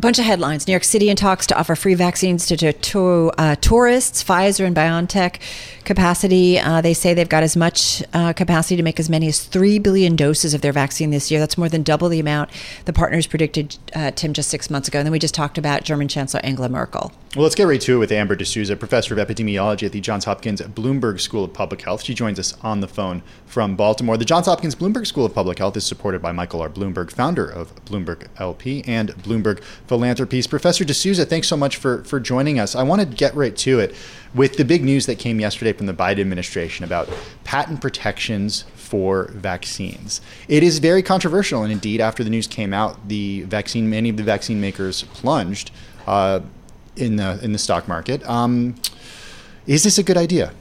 bunch of headlines. New York City in talks to offer free vaccines to, to, to uh, tourists. Pfizer and BioNTech capacity. Uh, they say they've got as much uh, capacity to make as many as 3 billion doses of their vaccine this year. That's more than double the amount the partners predicted, uh, Tim, just six months ago. And then we just talked about German Chancellor Angela Merkel. Well, let's get right to it with Amber D'Souza, professor of epidemiology at the Johns Hopkins Bloomberg School of Public Health. She joins us on the phone from Baltimore. The Johns Hopkins Bloomberg School of Public Health is supported by Michael R. Bloomberg, founder of Bloomberg LP and Bloomberg Philanthropies. Professor D'Souza, thanks so much for, for joining us. I want to get right to it with the big news that came yesterday from the Biden administration about patent protections for vaccines. It is very controversial, and indeed, after the news came out, the vaccine, many of the vaccine makers plunged. Uh, in the in the stock market. Um, is this a good idea?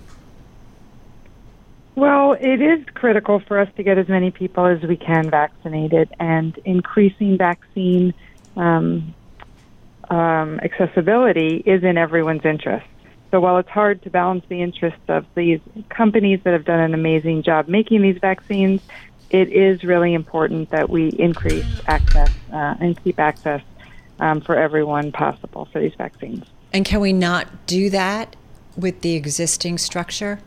Well, it is critical for us to get as many people as we can vaccinated, and increasing vaccine um, um, accessibility is in everyone's interest. So while it's hard to balance the interests of these companies that have done an amazing job making these vaccines, it is really important that we increase access uh, and keep access um, for everyone possible for these vaccines. And can we not do that with the existing structure?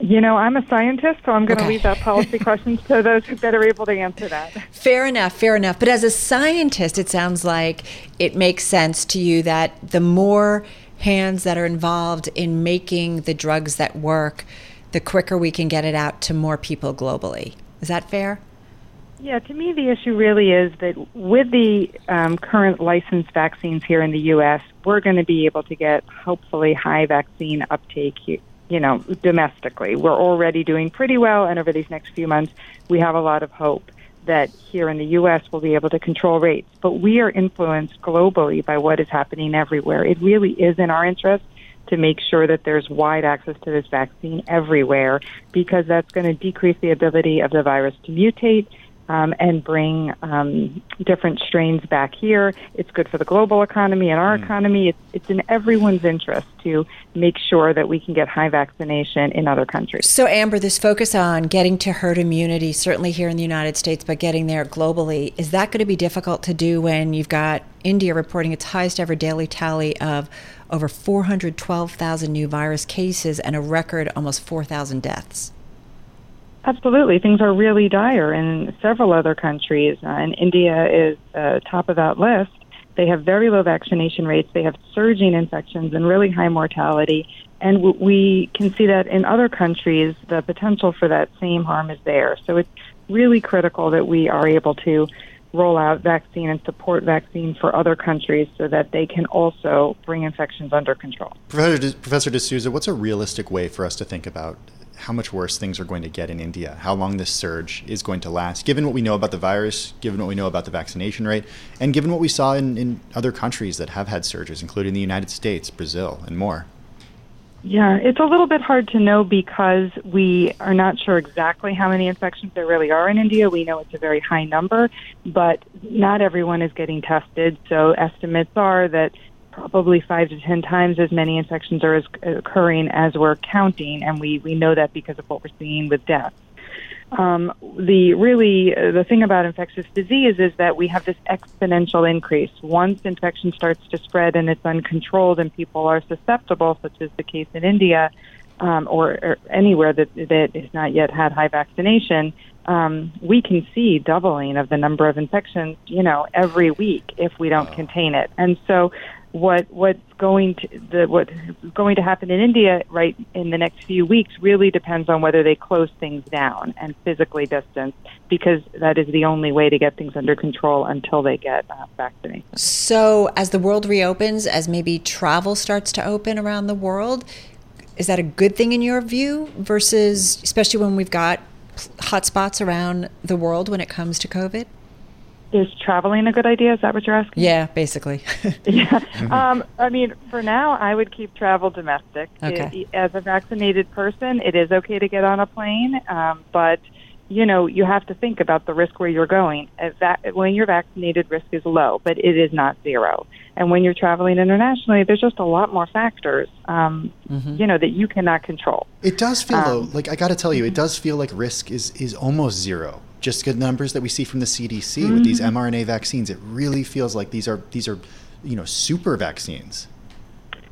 You know, I'm a scientist, so I'm going to okay. leave that policy questions to those who better able to answer that. Fair enough, fair enough. But as a scientist, it sounds like it makes sense to you that the more hands that are involved in making the drugs that work, the quicker we can get it out to more people globally. Is that fair? Yeah, to me, the issue really is that with the um, current licensed vaccines here in the U.S., we're going to be able to get hopefully high vaccine uptake, you know, domestically. We're already doing pretty well, and over these next few months, we have a lot of hope that here in the U.S. we'll be able to control rates. But we are influenced globally by what is happening everywhere. It really is in our interest to make sure that there's wide access to this vaccine everywhere because that's going to decrease the ability of the virus to mutate um, and bring um, different strains back here. It's good for the global economy and our mm. economy. It's, it's in everyone's interest to make sure that we can get high vaccination in other countries. So, Amber, this focus on getting to herd immunity, certainly here in the United States, but getting there globally, is that going to be difficult to do when you've got India reporting its highest ever daily tally of over 412,000 new virus cases and a record almost 4,000 deaths? Absolutely. Things are really dire in several other countries, uh, and India is uh, top of that list. They have very low vaccination rates, they have surging infections and really high mortality. And w- we can see that in other countries, the potential for that same harm is there. So it's really critical that we are able to roll out vaccine and support vaccine for other countries so that they can also bring infections under control. Professor, De- Professor D'Souza, what's a realistic way for us to think about how much worse things are going to get in India, how long this surge is going to last, given what we know about the virus, given what we know about the vaccination rate, and given what we saw in, in other countries that have had surges, including the United States, Brazil, and more. Yeah, it's a little bit hard to know because we are not sure exactly how many infections there really are in India. We know it's a very high number, but not everyone is getting tested. So estimates are that probably five to ten times as many infections are as, occurring as we're counting, and we, we know that because of what we're seeing with deaths. Um, the really uh, the thing about infectious disease is that we have this exponential increase. Once infection starts to spread and it's uncontrolled, and people are susceptible, such as the case in India, um, or, or anywhere that that has not yet had high vaccination, um, we can see doubling of the number of infections, you know, every week if we don't contain it. And so what what's going to the what's going to happen in India right in the next few weeks really depends on whether they close things down and physically distance because that is the only way to get things under control until they get uh, vaccinated. So as the world reopens, as maybe travel starts to open around the world, is that a good thing in your view versus especially when we've got hotspots around the world when it comes to COVID? Is traveling a good idea? Is that what you're asking? Yeah, basically. yeah. Um, I mean, for now, I would keep travel domestic. Okay. It, as a vaccinated person, it is okay to get on a plane, um, but you know you have to think about the risk where you're going. Va- when you're vaccinated, risk is low, but it is not zero. And when you're traveling internationally, there's just a lot more factors, um, mm-hmm. you know, that you cannot control. It does feel um, though, like I got to tell you, it does feel like risk is is almost zero just good numbers that we see from the CDC mm-hmm. with these mRNA vaccines, it really feels like these are these are you know super vaccines.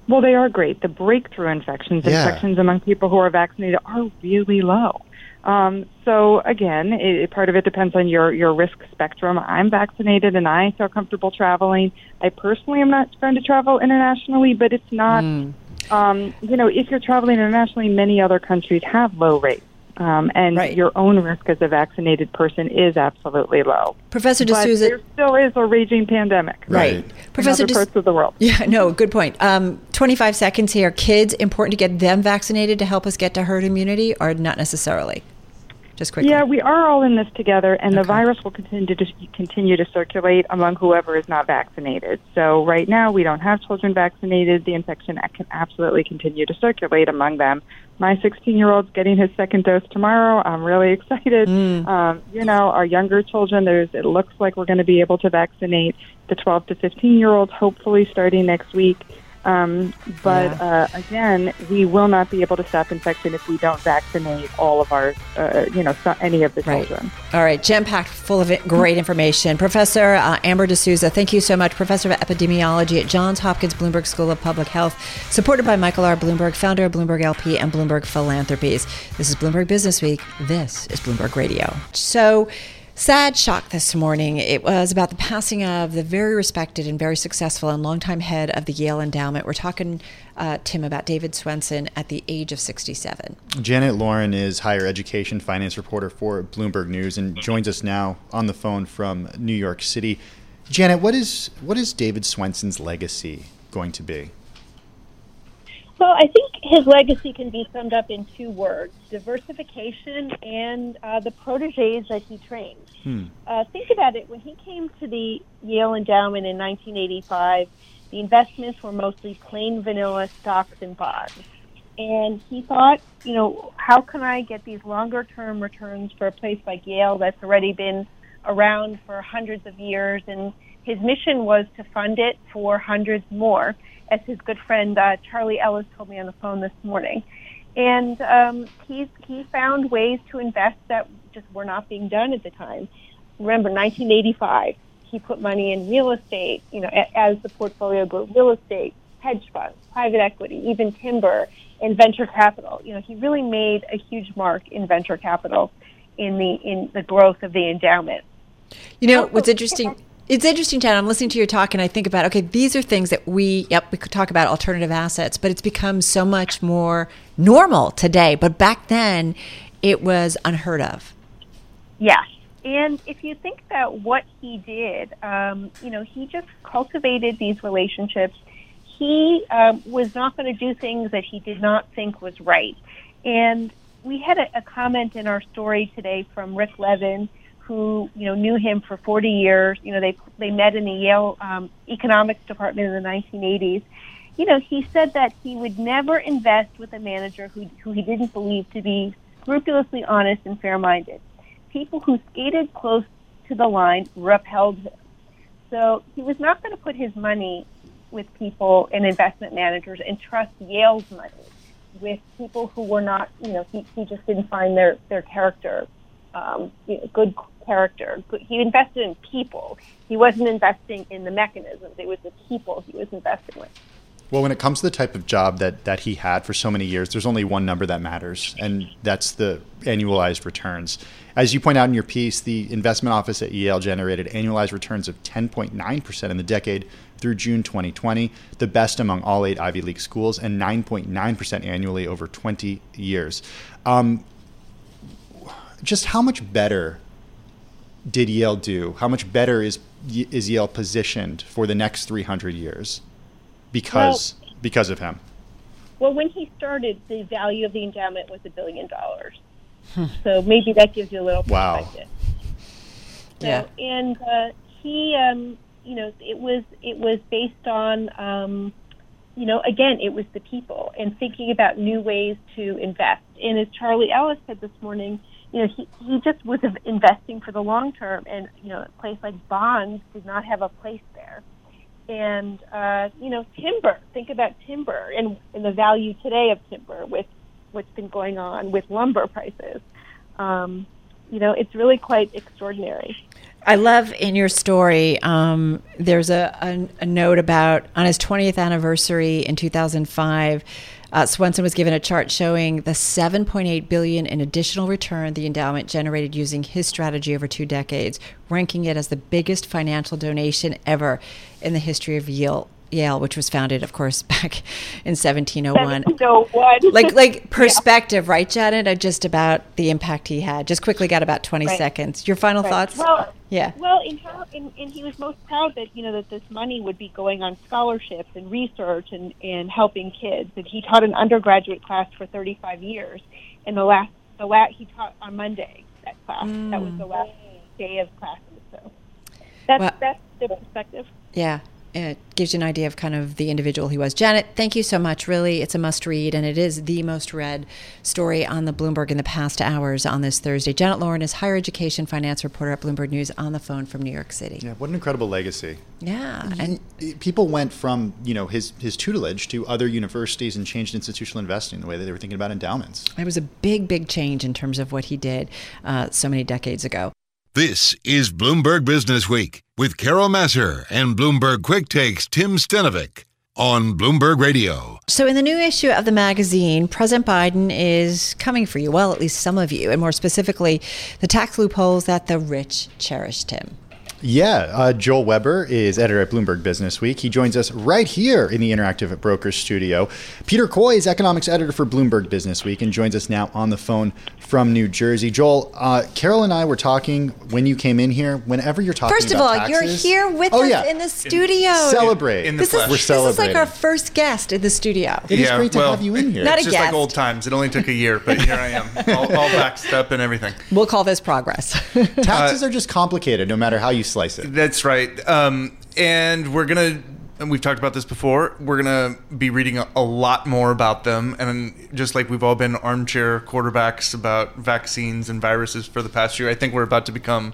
Well, they are great. The breakthrough infections, yeah. infections among people who are vaccinated, are really low. Um, so again, it, part of it depends on your your risk spectrum. I'm vaccinated and I feel comfortable traveling. I personally am not going to travel internationally, but it's not. Mm. Um, you know, if you're traveling internationally, many other countries have low rates. Um, and right. your own risk as a vaccinated person is absolutely low. Professor D'Souza, there still is a raging pandemic, right? right. Professor in other parts of the world. Yeah, no, good point. Um, Twenty-five seconds here. Kids, important to get them vaccinated to help us get to herd immunity, or not necessarily? Just quickly. Yeah, we are all in this together, and okay. the virus will continue to continue to circulate among whoever is not vaccinated. So right now, we don't have children vaccinated. The infection can absolutely continue to circulate among them my 16 year old's getting his second dose tomorrow. I'm really excited. Mm. Um, you know, our younger children, there's it looks like we're going to be able to vaccinate the 12 to 15 year olds hopefully starting next week. Um, but yeah. uh, again, we will not be able to stop infection if we don't vaccinate all of our, uh, you know, any of the right. children. All right, jam packed, full of great information. Professor uh, Amber D'Souza, thank you so much. Professor of Epidemiology at Johns Hopkins Bloomberg School of Public Health, supported by Michael R. Bloomberg, founder of Bloomberg LP and Bloomberg Philanthropies. This is Bloomberg Business Week. This is Bloomberg Radio. So, Sad shock this morning. It was about the passing of the very respected and very successful and longtime head of the Yale Endowment. We're talking, uh, Tim, about David Swensen at the age of 67. Janet Lorin is higher education finance reporter for Bloomberg News and joins us now on the phone from New York City. Janet, what is what is David Swensen's legacy going to be? Well, I think his legacy can be summed up in two words diversification and uh, the proteges that he trained. Hmm. Uh, think about it. When he came to the Yale Endowment in 1985, the investments were mostly plain vanilla stocks and bonds. And he thought, you know, how can I get these longer term returns for a place like Yale that's already been around for hundreds of years? And his mission was to fund it for hundreds more as his good friend uh, Charlie Ellis told me on the phone this morning. And um, he he found ways to invest that just were not being done at the time. Remember, 1985, he put money in real estate. You know, as the portfolio grew, real estate, hedge funds, private equity, even timber, and venture capital. You know, he really made a huge mark in venture capital in the in the growth of the endowment. You know, what's interesting it's interesting, Chad. I'm listening to your talk and I think about, okay, these are things that we, yep, we could talk about alternative assets, but it's become so much more normal today. But back then, it was unheard of. Yes. And if you think about what he did, um, you know, he just cultivated these relationships. He um, was not going to do things that he did not think was right. And we had a, a comment in our story today from Rick Levin who you know knew him for 40 years. You know, they they met in the Yale um, economics department in the 1980s. You know, he said that he would never invest with a manager who who he didn't believe to be scrupulously honest and fair-minded. People who skated close to the line repelled him. So he was not going to put his money with people and investment managers and trust Yale's money with people who were not, you know, he, he just didn't find their, their character um, you know, good character. He invested in people. He wasn't investing in the mechanisms. It was the people he was investing with. Well, when it comes to the type of job that, that he had for so many years, there's only one number that matters, and that's the annualized returns. As you point out in your piece, the investment office at Yale generated annualized returns of 10.9% in the decade through June 2020, the best among all eight Ivy League schools, and 9.9% annually over 20 years. Um, just how much better did Yale do? How much better is is Yale positioned for the next 300 years because well, because of him? Well, when he started, the value of the endowment was a billion dollars. Hmm. So maybe that gives you a little perspective. Wow. So, yeah. And uh, he, um, you know, it was it was based on, um, you know, again, it was the people and thinking about new ways to invest. And as Charlie Ellis said this morning, you know, he, he just was investing for the long term, and you know, a place like bonds did not have a place there. And uh, you know, timber. Think about timber and, and the value today of timber with what's been going on with lumber prices. Um, you know, it's really quite extraordinary. I love in your story, um, there's a, a, a, note about on his 20th anniversary in 2005. Uh, Swensen was given a chart showing the 7.8 billion in additional return the endowment generated using his strategy over two decades, ranking it as the biggest financial donation ever in the history of Yale Yale, which was founded, of course, back in 1701. 1701. like, like perspective, yeah. right, Janet? Just about the impact he had. Just quickly got about 20 right. seconds. Your final right. thoughts? Well, yeah. Well, in how, and, and he was most proud that you know that this money would be going on scholarships and research and and helping kids. And he taught an undergraduate class for 35 years. And the last, the last he taught on Monday that class. Mm. That was the last day of classes. So that's well, that's the perspective. Yeah it gives you an idea of kind of the individual he was. Janet, thank you so much. Really, it's a must read, and it is the most read story on the Bloomberg in the past hours on this Thursday. Janet Lorin is higher education finance reporter at Bloomberg News on the phone from New York City. Yeah, what an incredible legacy. Yeah, and people went from you know his his tutelage to other universities and changed institutional investing the way that they were thinking about endowments. It was a big, big change in terms of what he did uh, so many decades ago. This is Bloomberg Business Week with Carol Massar and Bloomberg Quick Takes Tim Stenovec on Bloomberg Radio. So, in the new issue of the magazine, President Biden is coming for you. Well, at least some of you, and more specifically, the tax loopholes that the rich cherished him. Yeah, uh, Joel Weber is editor at Bloomberg Business Week. He joins us right here in the Interactive Brokers studio. Peter Coy is economics editor for Bloomberg Business Week and joins us now on the phone from New Jersey. Joel, uh, Carol and I were talking when you came in here. Whenever you're talking, first of all, taxes, you're here with oh, us yeah. in the studio. In, celebrate. In the this flesh. Is, we're celebrating. This is like our first guest in the studio. It is yeah, great to well, have you in here. Not it's a just guest. like old times. It only took a year, but here I am, all, all backed up and everything. We'll call this progress. Taxes uh, are just complicated, no matter how you slice it. That's right. Um, and we're gonna and we've talked about this before. We're gonna be reading a, a, lot more about them, and just like we've all been armchair quarterbacks about vaccines and viruses for the past year, I think we're about to become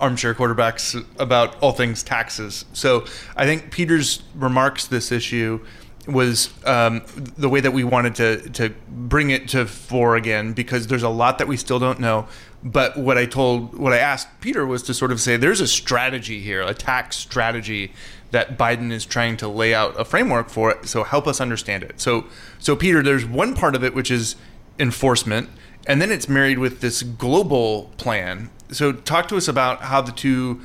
armchair quarterbacks about all things taxes. So I think Peter's remarks this issue was um, the way that we wanted to to bring it to fore again because there's a lot that we still don't know. But what I told, what I asked Peter was to sort of say there's a strategy here, a tax strategy that Biden is trying to lay out a framework for it. So help us understand it. So, so Peter, there's one part of it which is enforcement, and then it's married with this global plan. So talk to us about how the two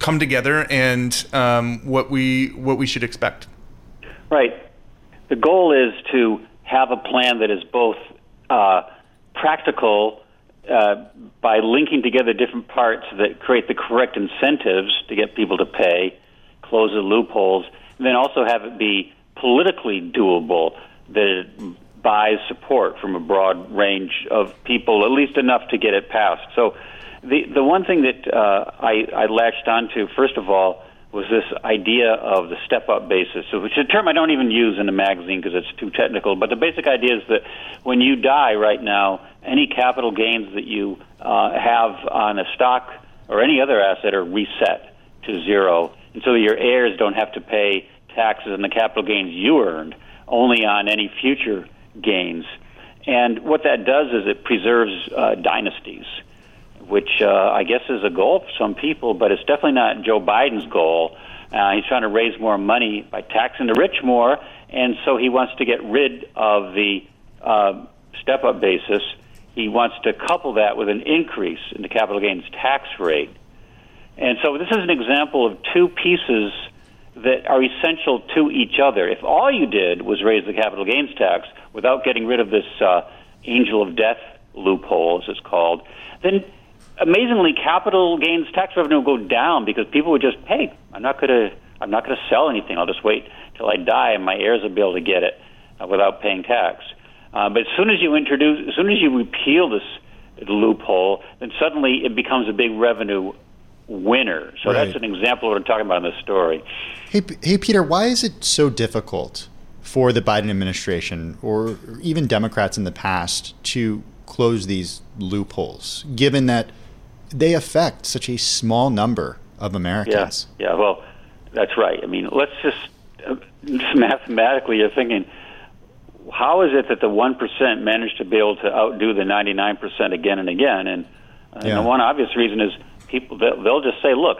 come together and um, what we what we should expect. Right. The goal is to have a plan that is both uh, practical uh, by linking together different parts that create the correct incentives to get people to pay, close the loopholes, and then also have it be politically doable that it buys support from a broad range of people, at least enough to get it passed. So, the the one thing that uh, I, I latched onto first of all was this idea of the step up basis, which is a term I don't even use in the magazine because it's too technical. But the basic idea is that when you die right now, any capital gains that you uh, have on a stock or any other asset are reset to zero. And so your heirs don't have to pay taxes on the capital gains you earned, only on any future gains. And what that does is it preserves uh, dynasties which uh, I guess is a goal for some people, but it's definitely not Joe Biden's goal. Uh, he's trying to raise more money by taxing the rich more, and so he wants to get rid of the uh, step up basis. He wants to couple that with an increase in the capital gains tax rate. And so this is an example of two pieces that are essential to each other. If all you did was raise the capital gains tax without getting rid of this uh, angel of death loophole, as it's called, then amazingly, capital gains tax revenue will go down because people would just, hey, I'm not going to, I'm not going to sell anything. I'll just wait till I die, and my heirs will be able to get it uh, without paying tax. Uh, but as soon as you introduce, as soon as you repeal this loophole, then suddenly it becomes a big revenue winner. So Right. that's an example of what I'm talking about in this story. Hey, hey, Peter, why is it so difficult for the Biden administration or even Democrats in the past to close these loopholes, given that they affect such a small number of Americans? Yeah, yeah. Well, that's right. I mean, let's just, uh, just mathematically, you're thinking, how is it that the one percent managed to be able to outdo the ninety nine percent again and again? And, uh, Yeah. and the one obvious reason is people they'll, they'll just say, look,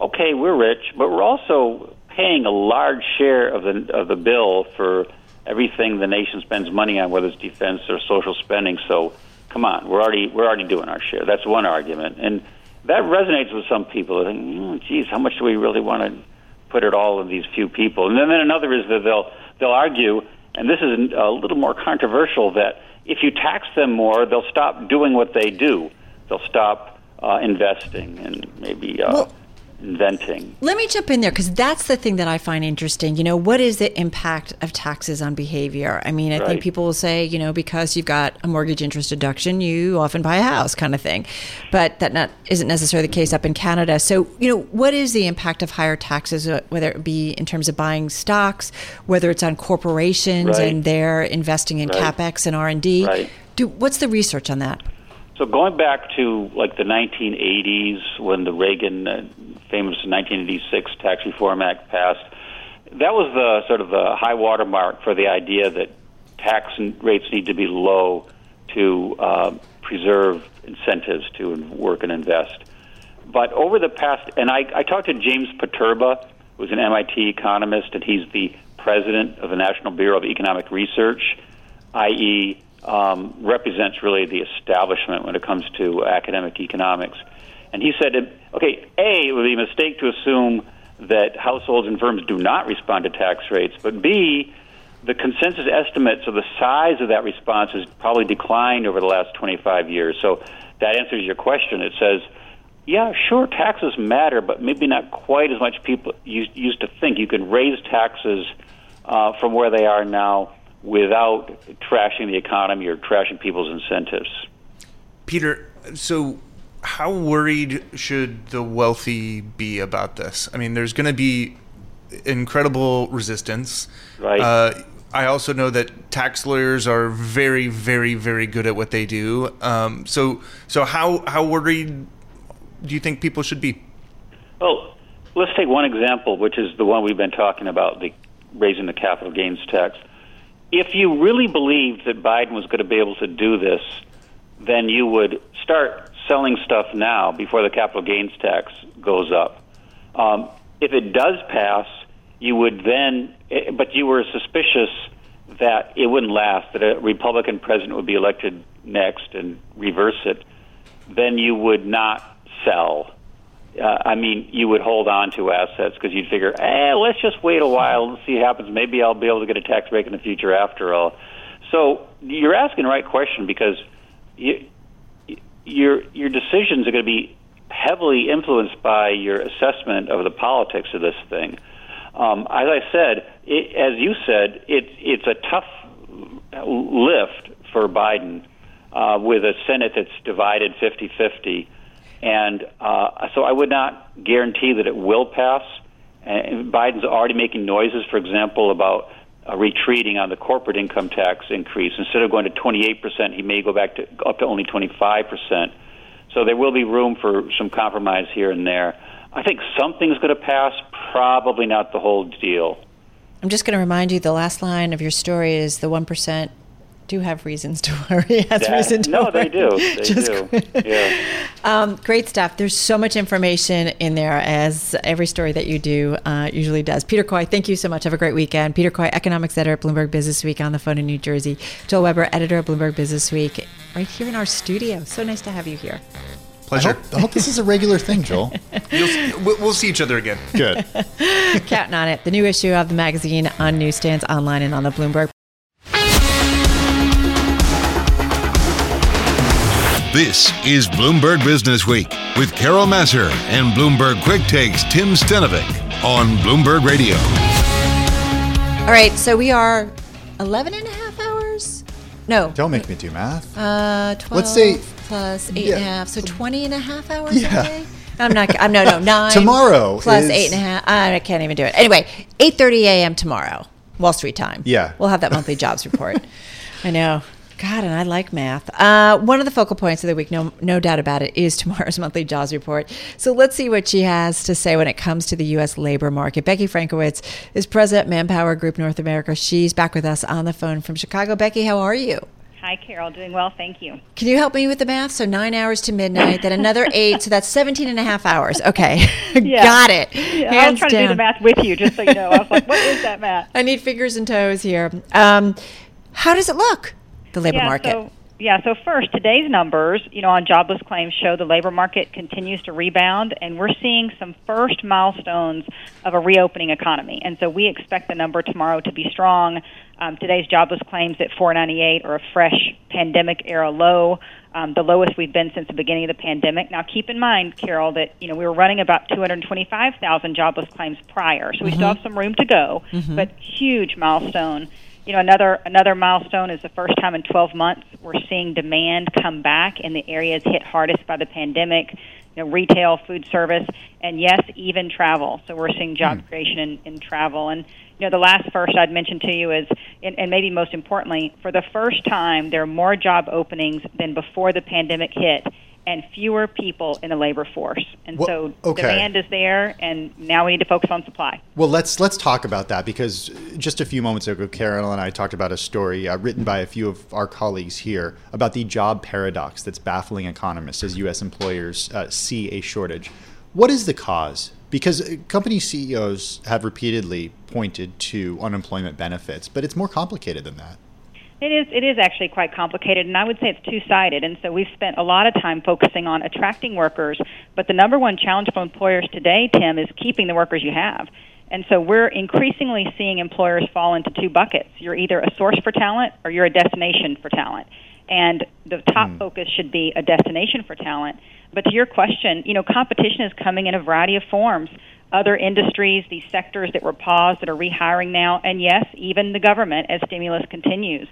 okay, we're rich, but we're also paying a large share of the of the bill for everything the nation spends money on, whether it's defense or social spending. So, come on, we're already we're already doing our share. That's one argument, and that resonates with some people. They think, mm, geez, how much do we really want to put it all in these few people? And then, then another is that they'll they'll argue, and this is a little more controversial, that if you tax them more, they'll stop doing what they do. They'll stop uh, investing and maybe uh, Well- inventing. Let me jump in there because that's the thing that I find interesting. You know, what is the impact of taxes on behavior? I mean, I think people will say, you know, because you've got a mortgage interest deduction, you often buy a house, kind of thing. But that not isn't necessarily the case up in Canada. So, you know, what is the impact of higher taxes, uh, whether it be in terms of buying stocks, whether it's on corporations Right. and they're investing in Right. capex and R and D? Right. Do what's the research on that? So going back to like the 1980s when the Reagan uh, famous 1986 Tax Reform Act passed, that was the sort of the high water mark for the idea that tax rates need to be low to uh, preserve incentives to work and invest. But over the past, and I, I talked to James Poterba, who's an MIT economist, and he's the president of the National Bureau of Economic Research, i.e., um, represents really the establishment when it comes to academic economics. And he said, okay, A, it would be a mistake to assume that households and firms do not respond to tax rates, but B, the consensus estimates of the size of that response has probably declined over the last 25 years. So that answers your question. It says, yeah, sure, taxes matter, but maybe not quite as much people used, to think. You can raise taxes uh, from where they are now without trashing the economy or trashing people's incentives. Peter, so how worried should the wealthy be about this? I mean, there's going to be incredible resistance. Right. Uh, I also know that tax lawyers are very, very, very good at what they do. Um, so, so how how worried do you think people should be? Well, let's take one example, which is the one we've been talking about, the raising the capital gains tax. If you really believed that Biden was going to be able to do this, then you would start selling stuff now before the capital gains tax goes up. Um, if it does pass, you would then, eh, but you were suspicious that it wouldn't last, that a Republican president would be elected next and reverse it, then you would not sell. Uh, I mean, you would hold on to assets because you'd figure, eh, let's just wait a while and see what happens. Maybe I'll be able to get a tax break in the future after all. So you're asking the right question because you, your your decisions are going to be heavily influenced by your assessment of the politics of this thing. Um, as I said, it, as you said, it, it's a tough lift for Biden uh, with a Senate that's divided 50 50. And uh, so I would not guarantee that it will pass. And Biden's already making noises, for example, about uh, retreating on the corporate income tax increase. Instead of going to 28%, he may go back to up to only 25%. So there will be room for some compromise here and there. I think something's going to pass, probably not the whole deal. I'm just going to remind you the last line of your story is the 1% do have reasons to worry. Has That- reason to no, worry. they do. They Just do. Yeah. Um, great stuff. There's so much information in there, as every story that you do uh, usually does. Peter Coy, thank you so much. Have a great weekend. Peter Coy, economics editor at Bloomberg Business Week on the phone in New Jersey. Joel Weber, editor at Bloomberg Business Week, right here in our studio. So nice to have you here. I Pleasure. hope, I hope this is a regular thing, Joel. You'll, we'll, we'll see each other again. Good. Counting on it. The new issue of the magazine on newsstands, online, and on the Bloomberg. This is Bloomberg Business Week with Carol Massar and Bloomberg Quick Takes Tim Stenovec on Bloomberg Radio. All right, so we are 11 and a half hours? No. Don't make me do math. Uh, 12 Let's say- plus eight yeah. and a half, so 20 and a half hours Yeah. a day? I'm not. I'm no no nine Tomorrow plus is- eight and a half. I can't even do it. Anyway, eight thirty a.m. tomorrow, Wall Street time. Yeah. we'll have that monthly jobs report. I know. God, and I like math. Uh, one of the focal points of the week, no, no doubt about it, is tomorrow's monthly jobs report. So let's see what she has to say when it comes to the U.S. labor market. Becky Frankiewicz is president Manpower Group North America. She's back with us on the phone from Chicago. Becky, how are you? Hi, Carol. Doing well, thank you. Can you help me with the math? So nine hours to midnight, then another eight, so that's 17 and a half hours. Okay. Yeah. Got it. Yeah, I was Hands trying to do the math with you, just so you know. I was like, what is that math? I need fingers and toes here. Um, how does it look, the labor yeah, market? So, yeah, so first, today's numbers, you know, on jobless claims show the labor market continues to rebound, and we're seeing some first milestones of a reopening economy. And so we expect the number tomorrow to be strong. Um, today's jobless claims at 498 are a fresh pandemic era low, um, the lowest we've been since the beginning of the pandemic. Now, keep in mind, Carol, that you know we were running about 225,000 jobless claims prior, so we still have some room to go, but huge milestone you know another another milestone is the first time in 12 months we're seeing demand come back in the areas hit hardest by the pandemic you know retail food service and yes even travel. So we're seeing job hmm. creation in, in travel. And you know the last first i'd mention to you is and, and maybe most importantly for the first time there are more job openings than before the pandemic hit and fewer people in the labor force and Well, so okay. demand is there and now we need to focus on supply Well, let's let's talk about that because just a few moments ago, Carol and I talked about a story uh, written by a few of our colleagues here about the job paradox that's baffling economists as U.S. employers uh, see a shortage. What is the cause? Because uh, company CEOs have repeatedly pointed to unemployment benefits, but it's more complicated than that. It is. It is actually quite complicated, and I would say it's two-sided. And so we've spent a lot of time focusing on attracting workers, but the number one challenge for employers today, Tim, is keeping the workers you have. And so we're increasingly seeing employers fall into two buckets. You're either a source for talent or you're a destination for talent. And the top hmm. focus should be a destination for talent. But to your question, you know, competition is coming in a variety of forms. Other industries, these sectors that were paused that are rehiring now, and yes, even the government as stimulus continues.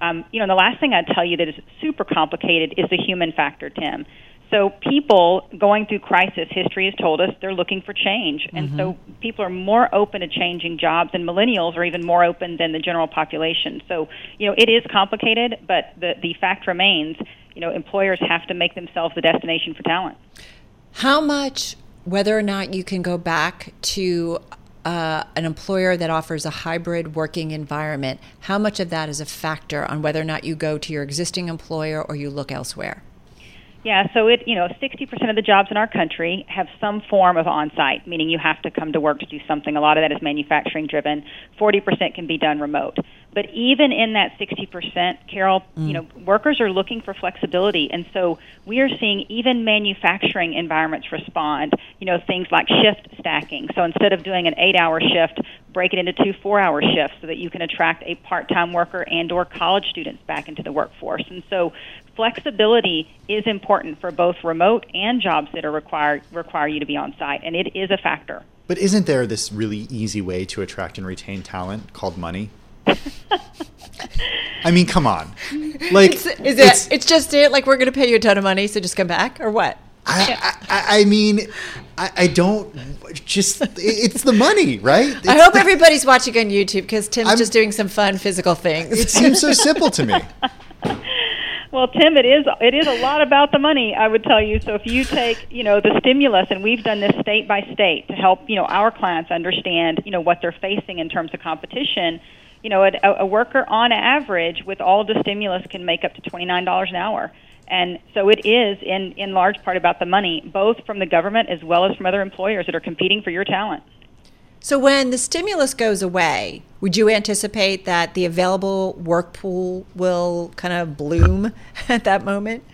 Um, you know, the last thing I'd tell you that is super complicated is the human factor, Tim. So people going through crisis, history has told us they're looking for change, and so people are more open to changing jobs, and millennials are even more open than the general population. So you know it is complicated, but the the fact remains, you know, employers have to make themselves the destination for talent. How much, whether or not you can go back to uh, an employer that offers a hybrid working environment, how much of that is a factor on whether or not you go to your existing employer or you look elsewhere? Yeah, so it you know, 60% of the jobs in our country have some form of on-site, meaning you have to come to work to do something. A lot of that is manufacturing driven. 40% can be done remote. But even in that 60%, Carol, you mm. know, workers are looking for flexibility, and so we are seeing even manufacturing environments respond. You know, things like shift stacking. So instead of doing an 8-hour shift, break it into two 4-hour shifts so that you can attract a part-time worker and/or college students back into the workforce. And so flexibility is important for both remote and jobs that are required require you to be on site, and it is a factor. But isn't there this really easy way to attract and retain talent called money? I mean, come on. Like, Is it? it's- It's, just it. Like we're going to pay you a ton of money, so just come back, or what? I, I, I mean, I, I don't just. It's the money, right? I hope the- everybody's watching on YouTube because Tim's I'm- just doing some fun physical things. It seems so simple to me. Well, Tim, it is it is a lot about the money, I would tell you. So if you take, you know, the stimulus and we've done this state by state to help, you know, our clients understand, you know, what they're facing in terms of competition, you know, a, a worker on average with all the stimulus can make up to $29 an hour. And so it is in in large part about the money, both from the government as well as from other employers that are competing for your talent. So when the stimulus goes away, would you anticipate that the available work pool will kind of bloom at that moment?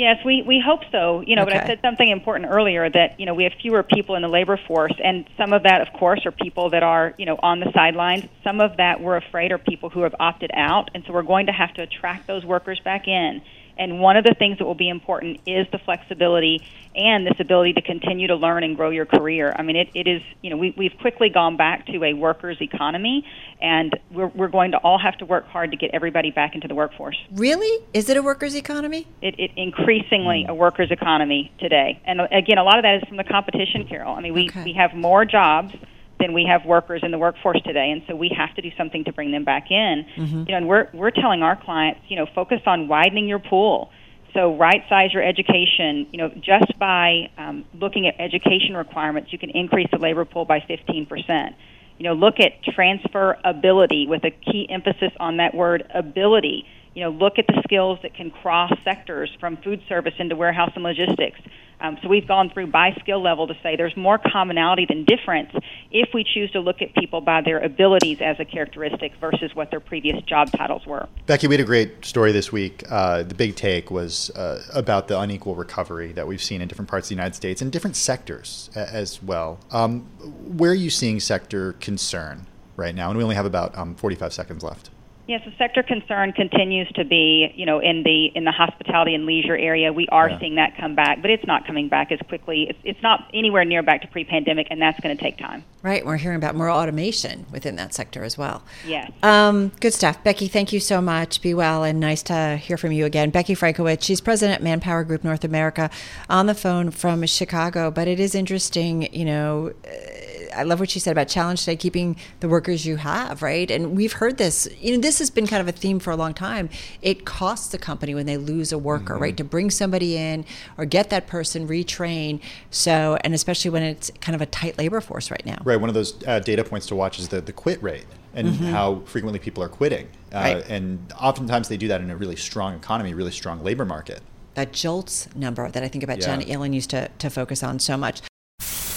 Yes, we, we hope so. You know, but I said something important earlier that, you know, we have fewer people in the labor force and some of that of course are people that are, you know, on the sidelines. Some of that we're afraid are people who have opted out and so we're going to have to attract those workers back in. And one of the things that will be important is the flexibility and this ability to continue to learn and grow your career. I mean, it, it is, you know, we, we've quickly gone back to a workers' economy, and we're, we're going to all have to work hard to get everybody back into the workforce. Really? Is it a workers' economy? It, it increasingly a workers' economy today. And again, a lot of that is from the competition, Carol. I mean, we, Okay. we have more jobs than we have workers in the workforce today, and so we have to do something to bring them back in. Mm-hmm. You know, and we're we're telling our clients, you know, focus on widening your pool. So right size your education. You know, just by um, looking at education requirements, you can increase the labor pool by 15 percent. You know, look at transferability with a key emphasis on that word ability. You know, look at the skills that can cross sectors from food service into warehouse and logistics. Um, so we've gone through by skill level to say there's more commonality than difference if we choose to look at people by their abilities as a characteristic versus what their previous job titles were. Becky, we had a great story this week. Uh, the big take was uh, about the unequal recovery that we've seen in different parts of the United States and different sectors a- as well. Um, where are you seeing sector concern right now? And we only have about um, 45 seconds left. Yes, the sector concern continues to be, you know, in the in the hospitality and leisure area. We are Yeah. seeing that come back, but it's not coming back as quickly. It's, it's not anywhere near back to pre-pandemic, and that's going to take time. Right. We're hearing about more automation within that sector as well. Yes. Um, good stuff. Becky, thank you so much. Be well and nice to hear from you again. Becky Frankiewicz, she's president at Manpower Group North America on the phone from Chicago. But it is interesting, you know, uh, I love what she said about challenge today, keeping the workers you have, right? And we've heard this, you know, this has been kind of a theme for a long time. It costs a company when they lose a worker, right? To bring somebody in or get that person retrain. So, and especially when it's kind of a tight labor force right now. Right. One of those uh, data points to watch is the, the quit rate and how frequently people are quitting. Uh, Right. And oftentimes they do that in a really strong economy, really strong labor market. that JOLTS number that I think about Yeah. Janet Yellen used to, to focus on so much.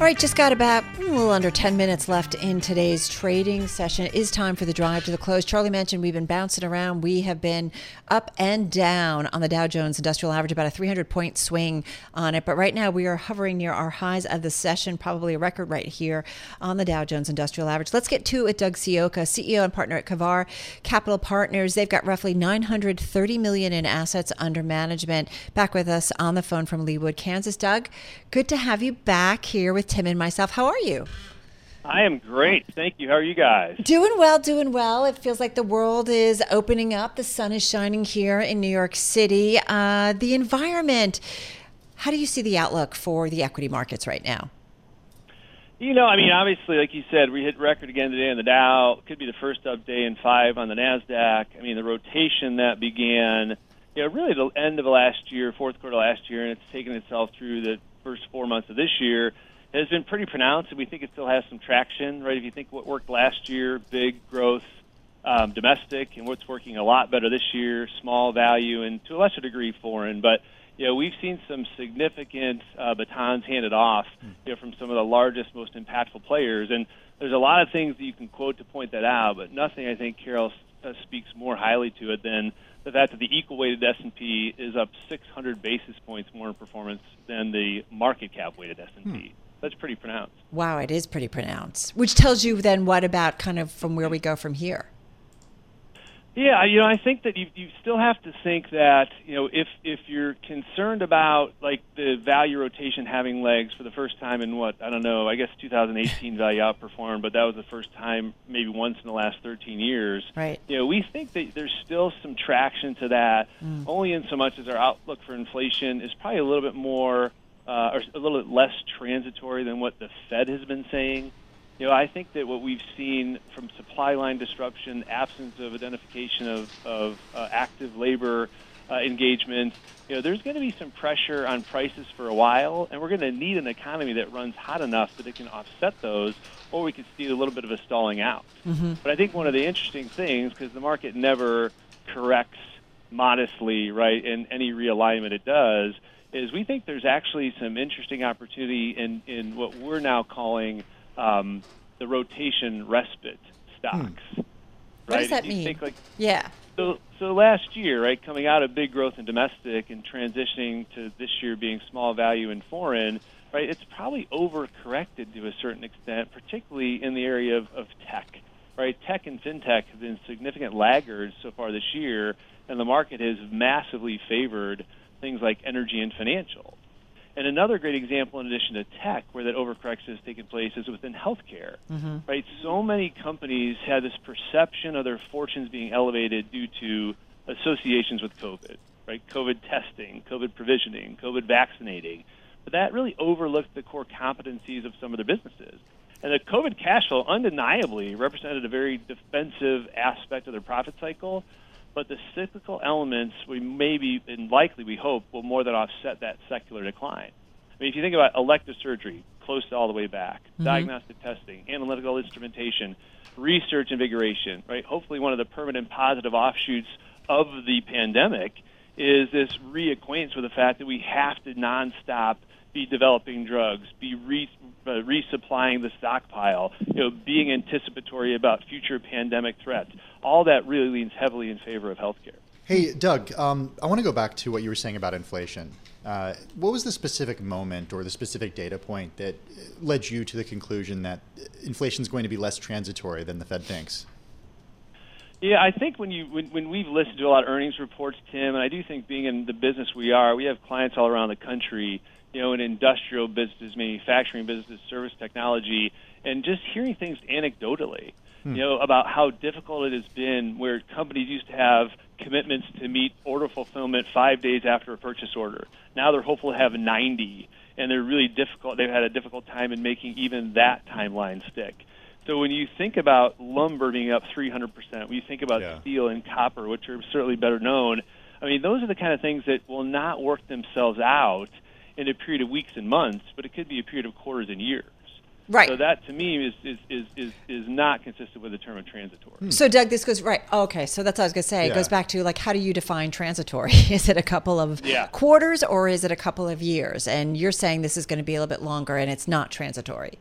All right, just got about a little under 10 minutes left in today's trading session. It is time for the drive to the close. Charlie mentioned we've been bouncing around. We have been up and down on the Dow Jones Industrial Average, about a 300 point swing on it. But right now we are hovering near our highs of the session, probably a record right here on the Dow Jones Industrial Average. Let's get to it. Doug Ciocca, CEO and partner at Kavar Capital Partners. They've got roughly 930 million in assets under management. Back with us on the phone from Leawood, Kansas. Doug, good to have you back here with Tim and myself. How are you? I am great. Thank you. How are you guys? Doing well, doing well. It feels like the world is opening up. The sun is shining here in New York City. Uh, the environment, how do you see the outlook for the equity markets right now? You know, I mean, obviously, like you said, we hit record again today on the Dow. Could be the first up day in five on the Nasdaq. I mean, the rotation that began, you know, really the end of last year, fourth quarter last year, and it's taken itself through the first four months of this year, has been pretty pronounced, and we think it still has some traction, right? If you think what worked last year, big growth, um, domestic, and what's working a lot better this year, small value, and to a lesser degree, foreign, but you know, we've seen some significant uh, batons handed off you know, from some of the largest, most impactful players. And there's a lot of things that you can quote to point that out, but nothing I think Carol uh, speaks more highly to it than the fact that the equal-weighted S&P is up 600 basis points more in performance than the market cap-weighted S&P. That's pretty pronounced. Wow, it is pretty pronounced. Which tells you then what about kind of from where we go from here? Yeah, you know, I think that you you still have to think that you know if if you're concerned about like the value rotation having legs for the first time in what I don't know, I guess 2018 value outperformed, but that was the first time maybe once in the last 13 years. Right. You know, we think that there's still some traction to that, Mm. only in so much as our outlook for inflation is probably a little bit more uh, or a little bit less transitory than what the Fed has been saying. You know, I think that what we've seen from supply line disruption, absence of identification of, of uh, active labor, uh, engagements. You know, there's going to be some pressure on prices for a while, and we're going to need an economy that runs hot enough that it can offset those, or we could see a little bit of a stalling out. Mm-hmm. But I think one of the interesting things, because the market never corrects modestly, right, in any realignment it does, is we think there's actually some interesting opportunity in, in what we're now calling um, the rotation respite stocks. What Right? does that mean? think, like, yeah. so, so last year, right, coming out of big growth in domestic and transitioning to this year being small value in foreign, right, it's probably overcorrected to a certain extent, particularly in the area of, of tech, right? Tech and fintech have been significant laggards so far this year, and the market has massively favored things like energy and financial. And another great example, in addition to tech, where that overcorrection has taken place, is within healthcare Mm-hmm. right? So many companies had this perception of their fortunes being elevated due to associations with COVID, right? COVID testing, COVID provisioning, COVID vaccinating. But that really overlooked the core competencies of some of their businesses. And the COVID cash flow undeniably represented a very defensive aspect of their profit cycle. But the cyclical elements, we maybe and likely we hope, will more than offset that secular decline. I mean, if you think about elective surgery, close to all the way back, Mhm. diagnostic testing, analytical instrumentation, research invigoration, right? Hopefully, one of the permanent positive offshoots of the pandemic is this reacquaintance with the fact that we have to nonstop be developing drugs, be re, uh, resupplying the stockpile, you know, being anticipatory about future pandemic threats. All that really leans heavily in favor of healthcare. Hey, Doug, um, I want to go back to what you were saying about inflation. Uh, what was the specific moment or the specific data point that led you to the conclusion that inflation is going to be less transitory than the Fed thinks? Yeah, I think when you when, when we've listened to a lot of earnings reports, Tim, and I do think being in the business we are, we have clients all around the country, you know, in industrial business, manufacturing business, service technology, and just hearing things anecdotally, Hmm. you know, about how difficult it has been where companies used to have commitments to meet order fulfillment five days after a purchase order. Now they're hopeful to have 90, and they're really difficult. They've had a difficult time in making even that timeline stick. So when you think about lumber being up 300%, when you think about steel and copper, which are certainly better known, I mean, those are the kind of things that will not work themselves out in a period of weeks and months, but it could be a period of quarters and years. Right. So that to me is is, is, is, is not consistent with the term of transitory. So, Doug, this goes right. Okay, so that's what I was going to say. It goes back to like, how do you define transitory? is it a couple of Yeah. quarters or is it a couple of years? And you're saying this is going to be a little bit longer and it's not transitory.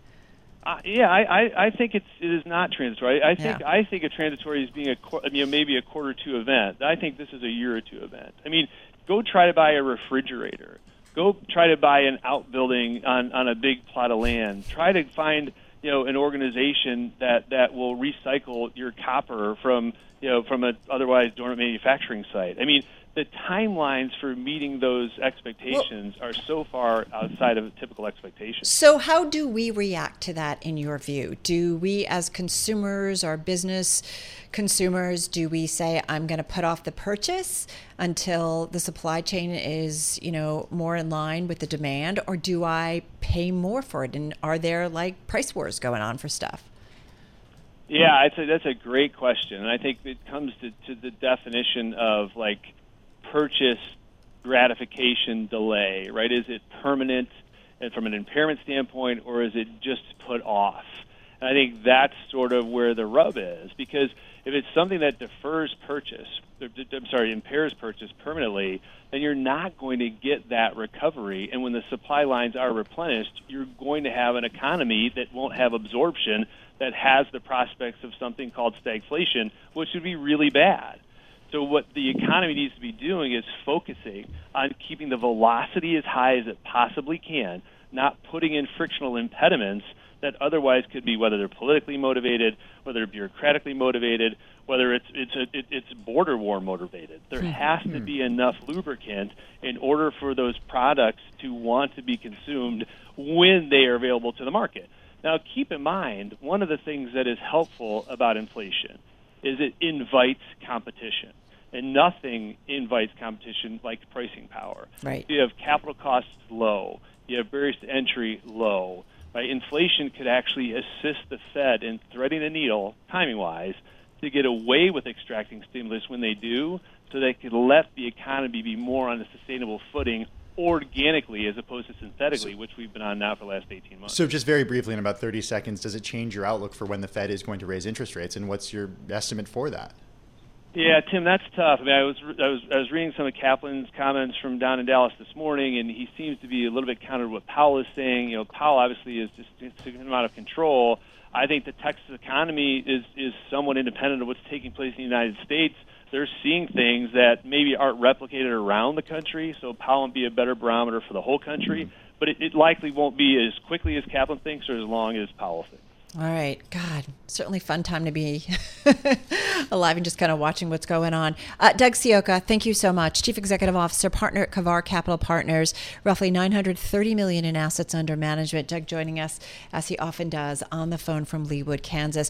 Uh, yeah, I, I, I think it's it is not transitory. I think Yeah. I think of transitory as being a quar- you know maybe a quarter two event. I think this is a year or two event. I mean, go try to buy a refrigerator. Go try to buy an outbuilding on on a big plot of land. Try to find you know an organization that that will recycle your copper from you know from a otherwise dormant manufacturing site. I mean. The timelines for meeting those expectations are so far outside of typical expectations. So, how do we react to that in your view? Do we, as consumers or business consumers, do we say, I'm going to put off the purchase until the supply chain is, you know, more in line with the demand, or do I pay more for it? And are there like price wars going on for stuff? Yeah, I'd say that's a great question, and I think it comes to, to the definition of like purchase gratification delay, right? Is it permanent and from an impairment standpoint, or is it just put off? And I think that's sort of where the rub is, because if it's something that defers purchase, I'm sorry, impairs purchase permanently, then you're not going to get that recovery. And when the supply lines are replenished, you're going to have an economy that won't have absorption, that has the prospects of something called stagflation, which would be really bad. So what the economy needs to be doing is focusing on keeping the velocity as high as it possibly can, not putting in frictional impediments that otherwise could be whether they're politically motivated, whether they're bureaucratically motivated, whether it's it's a, it, it's border war motivated. There hmm. has to hmm. be enough lubricant in order for those products to want to be consumed when they are available to the market. Now, keep in mind one of the things that is helpful about inflation is it invites competition. And nothing invites competition like pricing power. Right. You have capital costs low. You have barriers to entry low. Right? Inflation could actually assist the Fed in threading the needle, timing wise, to get away with extracting stimulus when they do, so they could let the economy be more on a sustainable footing organically as opposed to synthetically, which we've been on now for the last 18 months. So, just very briefly, in about 30 seconds, does it change your outlook for when the Fed is going to raise interest rates, and what's your estimate for that? Yeah, Tim, that's tough. I mean, I was I was I was reading some of Kaplan's comments from down in Dallas this morning, and he seems to be a little bit counter to what Powell is saying. You know, Powell obviously is just taking out of control. I think the Texas economy is is somewhat independent of what's taking place in the United States. They're seeing things that maybe aren't replicated around the country, so Powell will be a better barometer for the whole country. But it, it likely won't be as quickly as Kaplan thinks, or as long as Powell thinks. All right. God, certainly fun time to be alive and just kind of watching what's going on. Uh, Doug Ciocca, thank you so much. Chief Executive Officer, partner at Kavar Capital Partners, roughly 930 million in assets under management. Doug joining us as he often does on the phone from Leawood, Kansas.